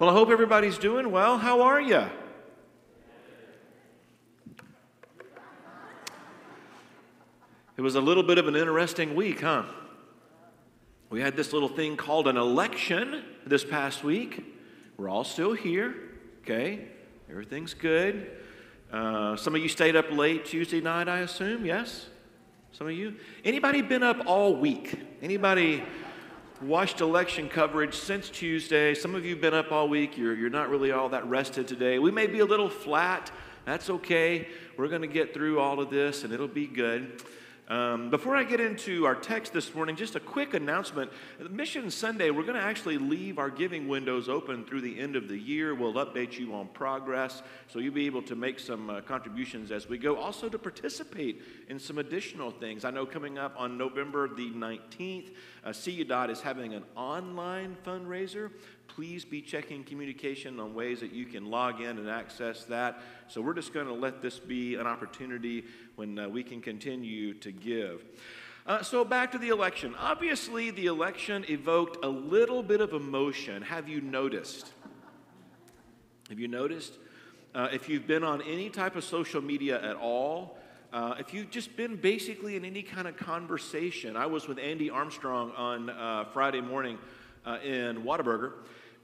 Well, I hope everybody's doing well. How are you? It was a little bit of an interesting week, huh? We had this little thing called an election this past week. We're all still here, okay? Everything's good. Uh, some of you stayed up late Tuesday night, I assume, yes? Some of you? Anybody been up all week? Anybody watched election coverage since Tuesday? Some of you have been up all week. You're, you're not really all that rested today. We may be a little flat. That's okay. We're going to get through all of this and it'll be good. Um, before I get into our text this morning, just a quick announcement. Mission Sunday, we're going to actually leave our giving windows open through the end of the year. We'll update you on progress, so you'll be able to make some uh, contributions as we go. Also, to participate in some additional things. I know coming up on November the 19th, uh, CUDOT is having an online fundraiser please be checking communication on ways that you can log in and access that. So we're just going to let this be an opportunity when uh, we can continue to give. Uh, so back to the election. Obviously, the election evoked a little bit of emotion. Have you noticed? Have you noticed? Uh, if you've been on any type of social media at all, uh, if you've just been basically in any kind of conversation, I was with Andy Armstrong on uh, Friday morning uh, in Whataburger,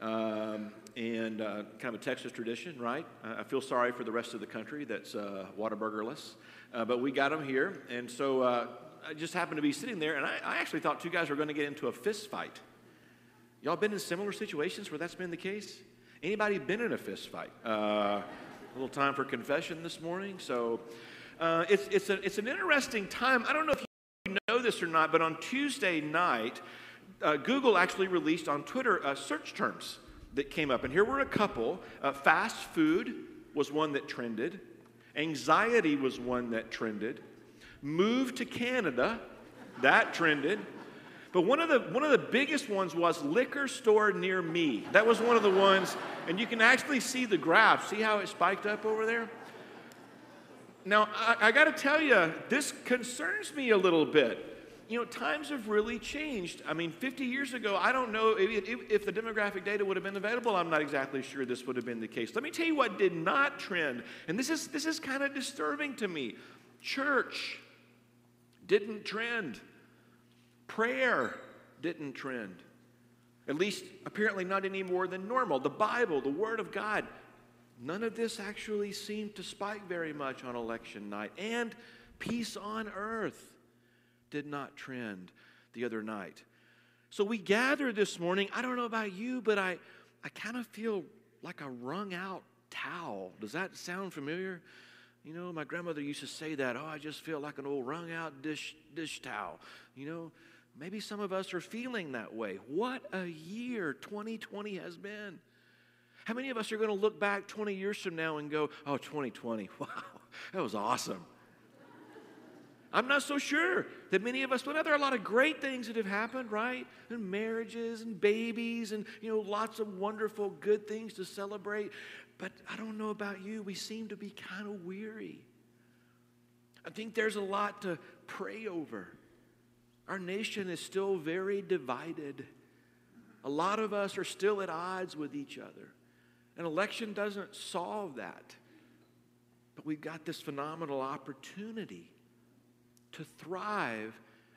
um, and uh, kind of a Texas tradition, right? I feel sorry for the rest of the country that's uh, Whataburgerless, uh, but we got them here, and so uh, I just happened to be sitting there, and I, I actually thought two guys were going to get into a fist fight. Y'all been in similar situations where that's been the case? Anybody been in a fist fight? Uh, a little time for confession this morning, so. Uh, it's, it's, a, it's an interesting time. I don't know if you know this or not, but on Tuesday night, uh, Google actually released on Twitter uh, search terms that came up. And here were a couple uh, fast food was one that trended, anxiety was one that trended, move to Canada, that trended. But one of, the, one of the biggest ones was liquor store near me. That was one of the ones, and you can actually see the graph. See how it spiked up over there? Now, I, I got to tell you, this concerns me a little bit you know, times have really changed. I mean, 50 years ago, I don't know if, if, if, the demographic data would have been available. I'm not exactly sure this would have been the case. Let me tell you what did not trend, and this is this is kind of disturbing to me. Church didn't trend. Prayer didn't trend. At least, apparently, not any more than normal. The Bible, the Word of God, none of this actually seemed to spike very much on election night. And peace on earth did not trend the other night. So we gather this morning. I don't know about you, but I, I kind of feel like a wrung out towel. Does that sound familiar? You know, my grandmother used to say that, oh, I just feel like an old wrung out dish, dish towel. You know, maybe some of us are feeling that way. What a year 2020 has been. How many of us are going to look back 20 years from now and go, oh, 2020, wow, that was awesome? I'm not so sure that many of us, but there are a lot of great things that have happened, right? And marriages and babies and, you know, lots of wonderful, good things to celebrate. But I don't know about you, we seem to be kind of weary. I think there's a lot to pray over. Our nation is still very divided. A lot of us are still at odds with each other. An election doesn't solve that. But we've got this phenomenal opportunity to thrive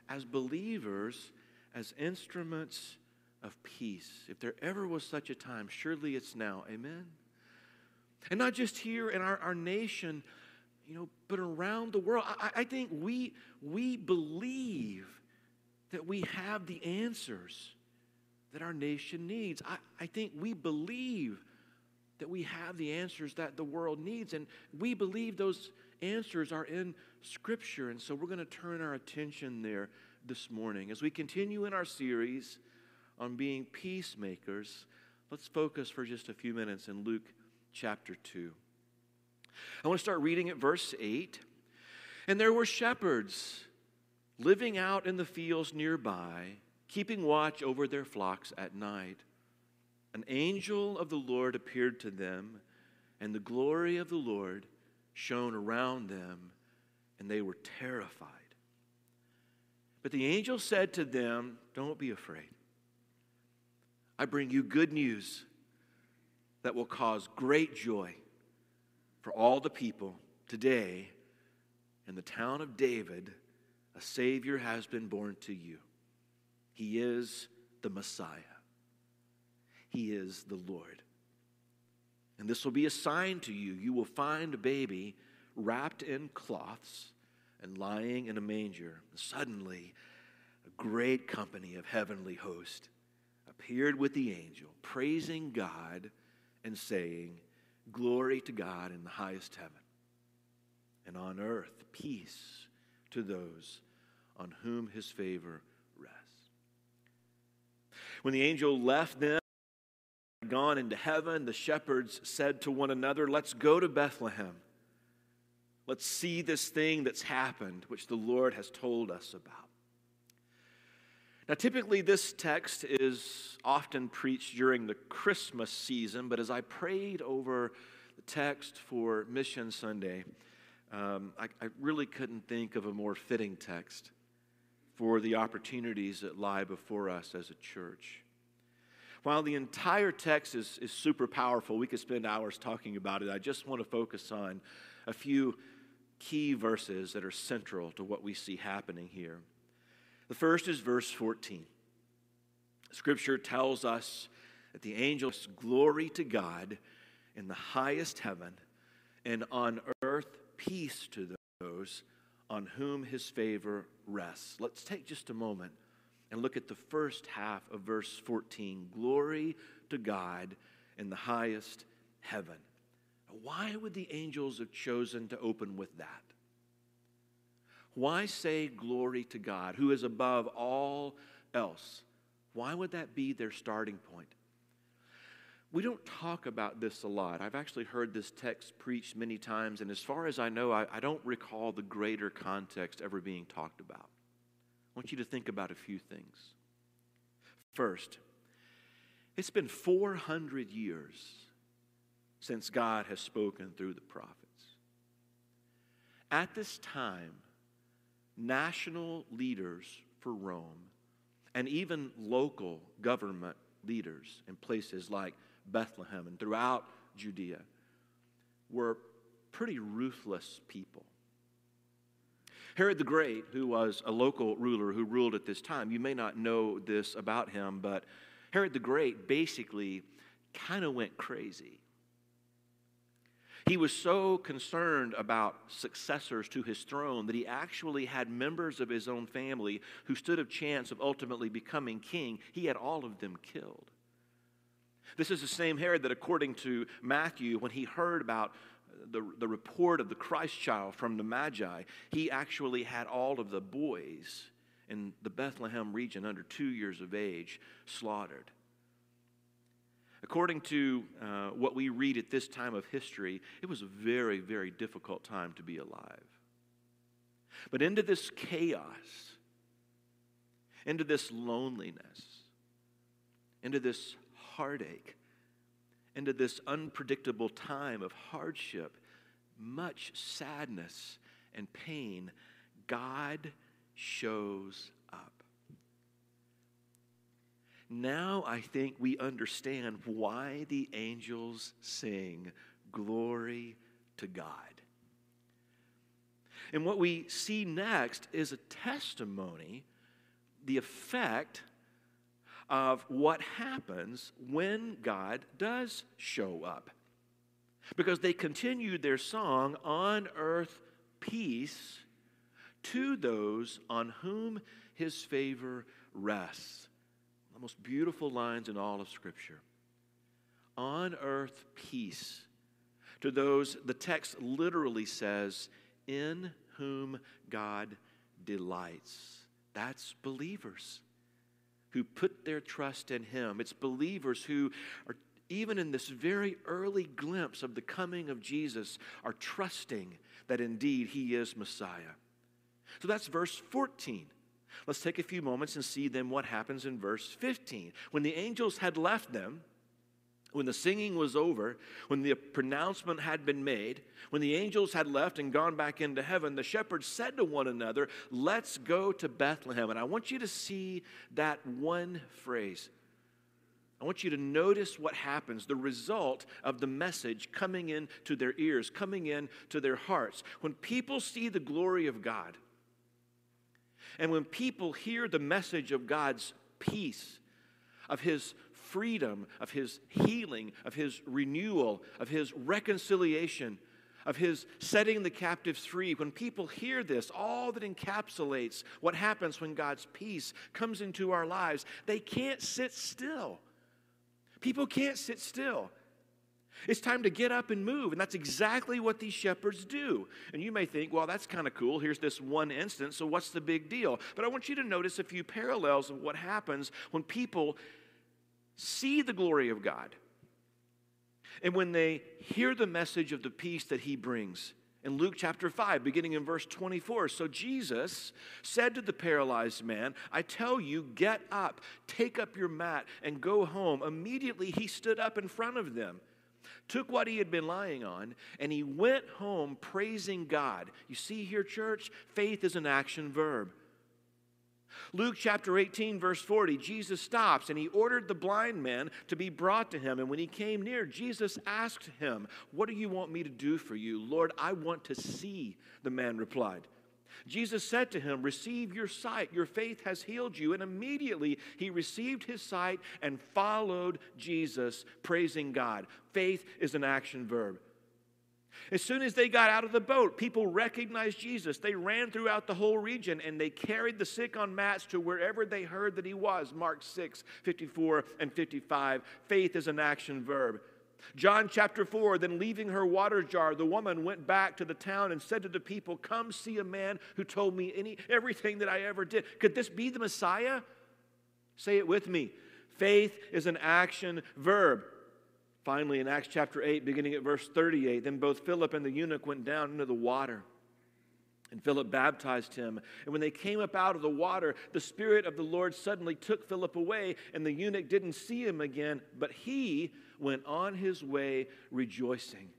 as believers, as instruments of peace. If there ever was such a time, surely it's now. Amen? And not just here in our, our nation, you know, but around the world. I, I think we, we believe that we have the answers that our nation needs. I, I think we believe that we have the answers that the world needs, and we believe those answers are in Scripture. And so we're going to turn our attention there this morning. As we continue in our series on being peacemakers, let's focus for just a few minutes in Luke chapter 2. I want to start reading at verse 8. And there were shepherds living out in the fields nearby, keeping watch over their flocks at night. An angel of the Lord appeared to them, and the glory of the Lord shone around them, and they were terrified. But the angel said to them, Don't be afraid. I bring you good news that will cause great joy for all the people today in the town of David, a Savior has been born to you. He is the Messiah, He is the Lord. And this will be a sign to you. You will find a baby wrapped in cloths and lying in a manger. Suddenly, a great company of heavenly hosts appeared with the angel, praising God and saying, Glory to God in the highest heaven, and on earth peace to those on whom his favor rests. When the angel left them, gone into heaven, the shepherds said to one another, Let's go to Bethlehem. Let's see this thing that's happened, which the Lord has told us about. Now, typically, this text is often preached during the Christmas season, but as I prayed over the text for Mission Sunday, um, I, I really couldn't think of a more fitting text for the opportunities that lie before us as a church. While the entire text is, is super powerful, we could spend hours talking about it. I just want to focus on a few key verses that are central to what we see happening here. The first is verse 14. Scripture tells us that the angels glory to God in the highest heaven, and on earth peace to those on whom his favor rests. Let's take just a moment and look at the first half of verse 14. Glory to God in the highest heaven. Why would the angels have chosen to open with that? Why say glory to God, who is above all else? Why would that be their starting point? We don't talk about this a lot. I've actually heard this text preached many times, and as far as I know, I, I, don't recall the greater context ever being talked about. I want you to think about a few things. First, it's been 400 years since God has spoken through the prophets. At this time, national leaders for Rome and even local government leaders in places like Bethlehem and throughout Judea were pretty ruthless people. Herod the Great, who was a local ruler who ruled at this time, you may not know this about him, but Herod the Great basically kind of went crazy. He was so concerned about successors to his throne that he actually had members of his own family who stood a chance of ultimately becoming king. He had all of them killed. This is the same Herod that, according to Matthew, when he heard about the, the report of the Christ child from the Magi, he actually had all of the boys in the Bethlehem region under two years of age slaughtered. According to uh, what we read at this time of history, it was a very, very difficult time to be alive. But into this chaos, into this loneliness, into this heartache, into this unpredictable time of hardship, much sadness and pain, God shows. Now I think we understand why the angels sing, Glory to God. And what we see next is a testimony, the effect of what happens when God does show up. Because they continued their song, On earth peace to those on whom his favor rests the most beautiful lines in all of Scripture. On earth, peace to those, the text literally says, in whom God delights. That's believers who put their trust in Him. It's believers who are, even in this very early glimpse of the coming of Jesus, are trusting that indeed He is Messiah. So that's verse 14. Let's take a few moments and see then what happens in verse 15. When the angels had left them, when the singing was over, when the pronouncement had been made, when the angels had left and gone back into heaven, the shepherds said to one another, Let's go to Bethlehem. And I want you to see that one phrase I want you to notice what happens, the result of the message coming into their ears, coming in to their hearts. When people see the glory of God, and when people hear the message of God's peace, of His freedom, of His healing, of His renewal, of His reconciliation, of his setting the captives free, when people hear this, all that encapsulates what happens when God's peace comes into our lives, they can't sit still. People can't sit still. It's time to get up and move. And that's exactly what these shepherds do. And you may think, well, that's kind of cool. Here's this one instance, so what's the big deal? But I want you to notice a few parallels of what happens when people see the glory of God and when they hear the message of the peace that he brings. In Luke chapter 5, beginning in verse 24. So Jesus said to the paralyzed man, I tell you, get up, take up your mat, and go home. Immediately he stood up in front of them, took what he had been lying on, and he went home praising God. You see here, church, faith is an action verb. Luke chapter 18, verse 40, Jesus stops and he ordered the blind man to be brought to him. And when he came near, Jesus asked him, What do you want me to do for you? Lord, I want to see, the man replied. Jesus said to him, Receive your sight. Your faith has healed you. And immediately he received his sight and followed Jesus, praising God. Faith is an action verb. As soon as they got out of the boat, people recognized Jesus. They ran throughout the whole region and they carried the sick on mats to wherever they heard that he was. Mark 6, 54 and 55. Faith is an action verb. John chapter 4 Then leaving her water jar, the woman went back to the town and said to the people, Come see a man who told me any, everything that I ever did. Could this be the Messiah? Say it with me. Faith is an action verb. Finally, in Acts chapter 8, beginning at verse 38, then both Philip and the eunuch went down into the water. And Philip baptized him. And when they came up out of the water, the Spirit of the Lord suddenly took Philip away, and the eunuch didn't see him again, but he went on his way rejoicing.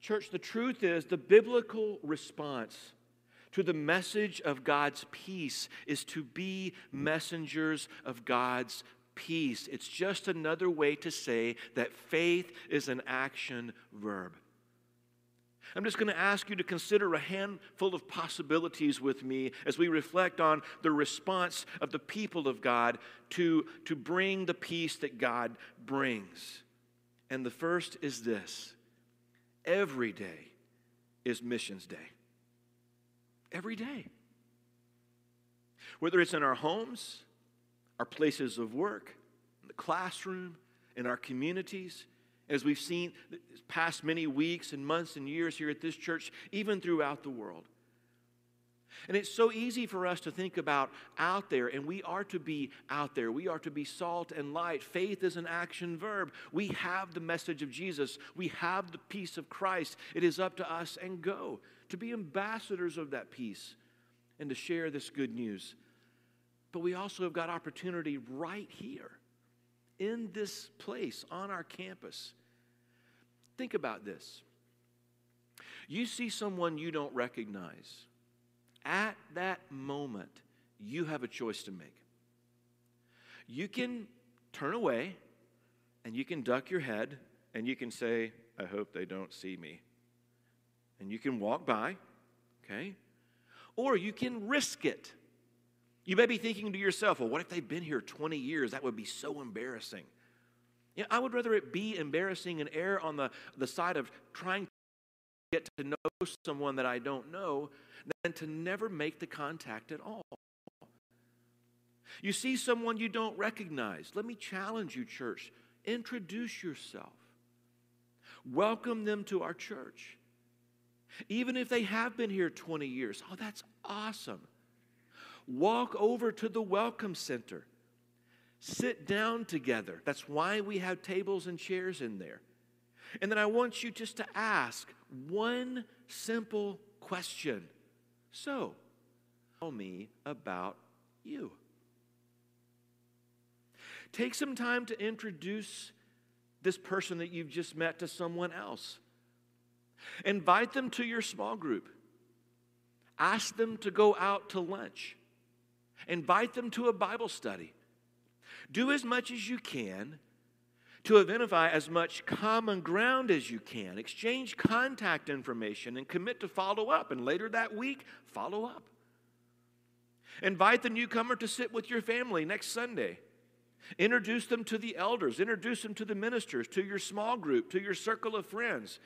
Church, the truth is the biblical response to the message of God's peace is to be messengers of God's peace. It's just another way to say that faith is an action verb. I'm just going to ask you to consider a handful of possibilities with me as we reflect on the response of the people of God to, to bring the peace that God brings. And the first is this every day is Missions Day. Every day. Whether it's in our homes, our places of work, in the classroom, in our communities, as we've seen past many weeks and months and years here at this church, even throughout the world. And it's so easy for us to think about out there, and we are to be out there. We are to be salt and light. Faith is an action verb. We have the message of Jesus, we have the peace of Christ. It is up to us and go to be ambassadors of that peace and to share this good news but we also have got opportunity right here in this place on our campus. Think about this. You see someone you don't recognize. At that moment, you have a choice to make. You can turn away and you can duck your head and you can say, I hope they don't see me. And you can walk by, okay? Or you can risk it you may be thinking to yourself, well, what if they've been here 20 years? That would be so embarrassing. I would rather it be embarrassing and err on the, the side of trying to get to know someone that I don't know than to never make the contact at all. You see someone you don't recognize. Let me challenge you, church. Introduce yourself. Welcome them to our church. Even if they have been here 20 years. Oh, that's awesome. Walk over to the Welcome Center. Sit down together. That's why we have tables and chairs in there. And then I want you just to ask one simple question. So, tell me about you. Take some time to introduce this person that you've just met to someone else. Invite them to your small group. Ask them to go out to lunch. Invite them to a Bible study. Do as much as you can to identify as much common ground as you can. Exchange contact information and commit to follow up. And later that week, follow up. Invite the newcomer to sit with your family next Sunday. Introduce them to the elders, introduce them to the ministers, to your small group, to your circle of friends.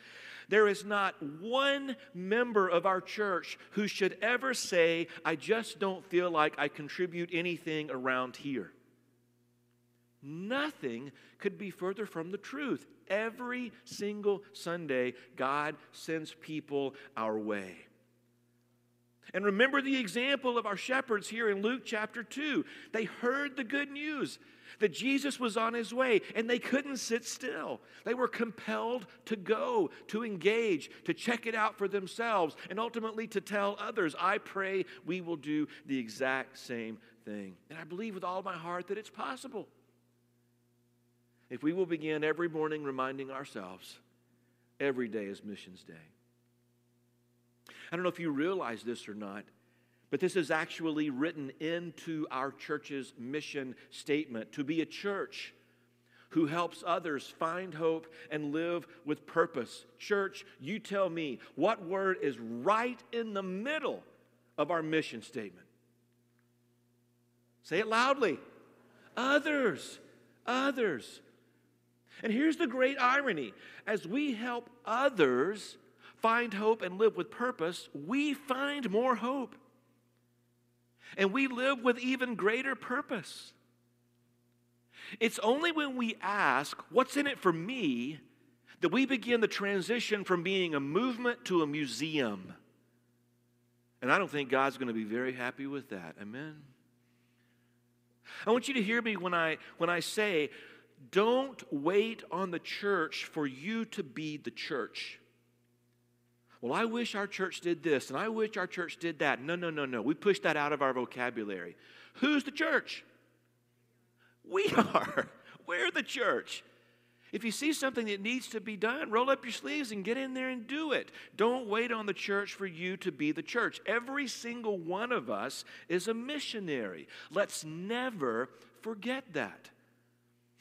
There is not one member of our church who should ever say, I just don't feel like I contribute anything around here. Nothing could be further from the truth. Every single Sunday, God sends people our way. And remember the example of our shepherds here in Luke chapter 2. They heard the good news that Jesus was on his way and they couldn't sit still. They were compelled to go, to engage, to check it out for themselves, and ultimately to tell others. I pray we will do the exact same thing. And I believe with all my heart that it's possible if we will begin every morning reminding ourselves every day is missions day. I don't know if you realize this or not, but this is actually written into our church's mission statement to be a church who helps others find hope and live with purpose. Church, you tell me, what word is right in the middle of our mission statement? Say it loudly. Others. Others. And here's the great irony as we help others find hope and live with purpose, we find more hope. And we live with even greater purpose. It's only when we ask, What's in it for me? that we begin the transition from being a movement to a museum. And I don't think God's going to be very happy with that. Amen. I want you to hear me when I when I say don't wait on the church for you to be the church. Well, I wish our church did this and I wish our church did that. No, no, no, no. We push that out of our vocabulary. Who's the church? We are. We're the church. If you see something that needs to be done, roll up your sleeves and get in there and do it. Don't wait on the church for you to be the church. Every single one of us is a missionary. Let's never forget that.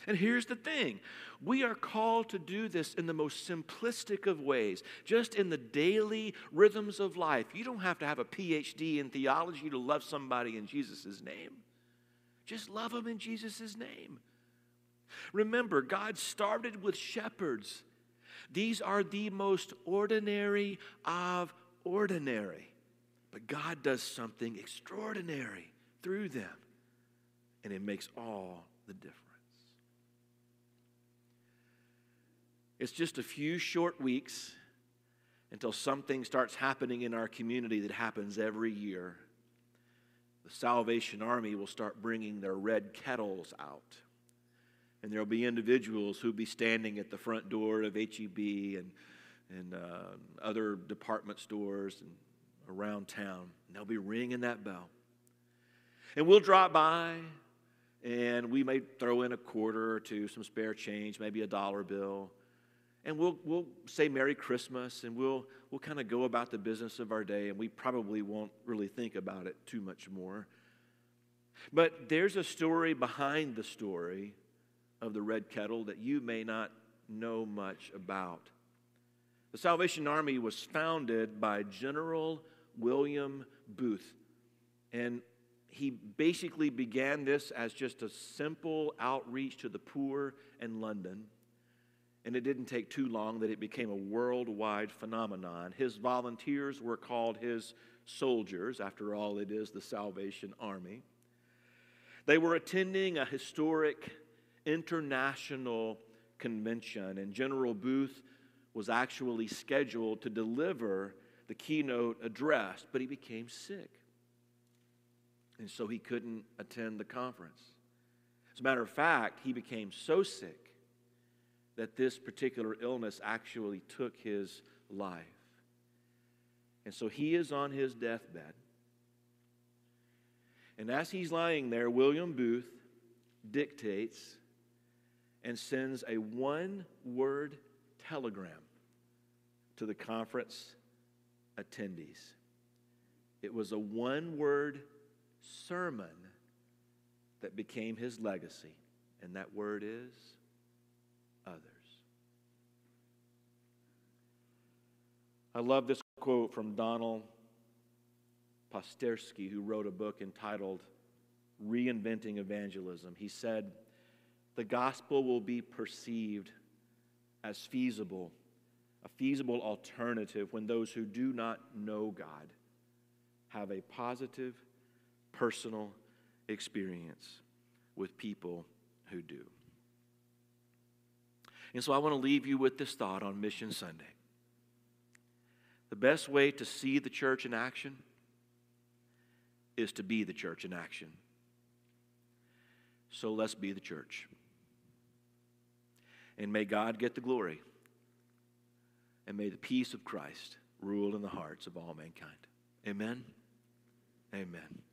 And here's the thing we are called to do this in the most simplistic of ways, just in the daily rhythms of life. You don't have to have a PhD in theology to love somebody in Jesus' name. Just love them in Jesus' name. Remember, God started with shepherds. These are the most ordinary of ordinary. But God does something extraordinary through them, and it makes all the difference. It's just a few short weeks until something starts happening in our community that happens every year. The Salvation Army will start bringing their red kettles out. And there'll be individuals who'll be standing at the front door of HEB and, and uh, other department stores and around town. And they'll be ringing that bell. And we'll drop by and we may throw in a quarter or two, some spare change, maybe a dollar bill and we'll, we'll say Merry Christmas and we'll, we'll kind of go about the business of our day and we probably won't really think about it too much more. But there's a story behind the story of the red kettle that you may not know much about. The Salvation Army was founded by General William Booth. And he basically began this as just a simple outreach to the poor in London. And it didn't take too long that it became a worldwide phenomenon. His volunteers were called his soldiers. After all, it is the Salvation Army. They were attending a historic international convention, and General Booth was actually scheduled to deliver the keynote address, but he became sick. And so he couldn't attend the conference. As a matter of fact, he became so sick that this particular illness actually took his life. And so he is on his deathbed. And as he's lying there, William Booth dictates and sends a one word telegram to the conference attendees. It was a one word sermon that became his legacy, and that word is others. I love this quote from Donald Posterski, who wrote a book entitled Reinventing Evangelism. He said, The gospel will be perceived as feasible, a feasible alternative when those who do not know God have a positive, personal experience with people who do. And so I want to leave you with this thought on Mission Sunday. The best way to see the church in action is to be the church in action. So let's be the church. And may God get the glory. And may the peace of Christ rule in the hearts of all mankind. Amen. Amen.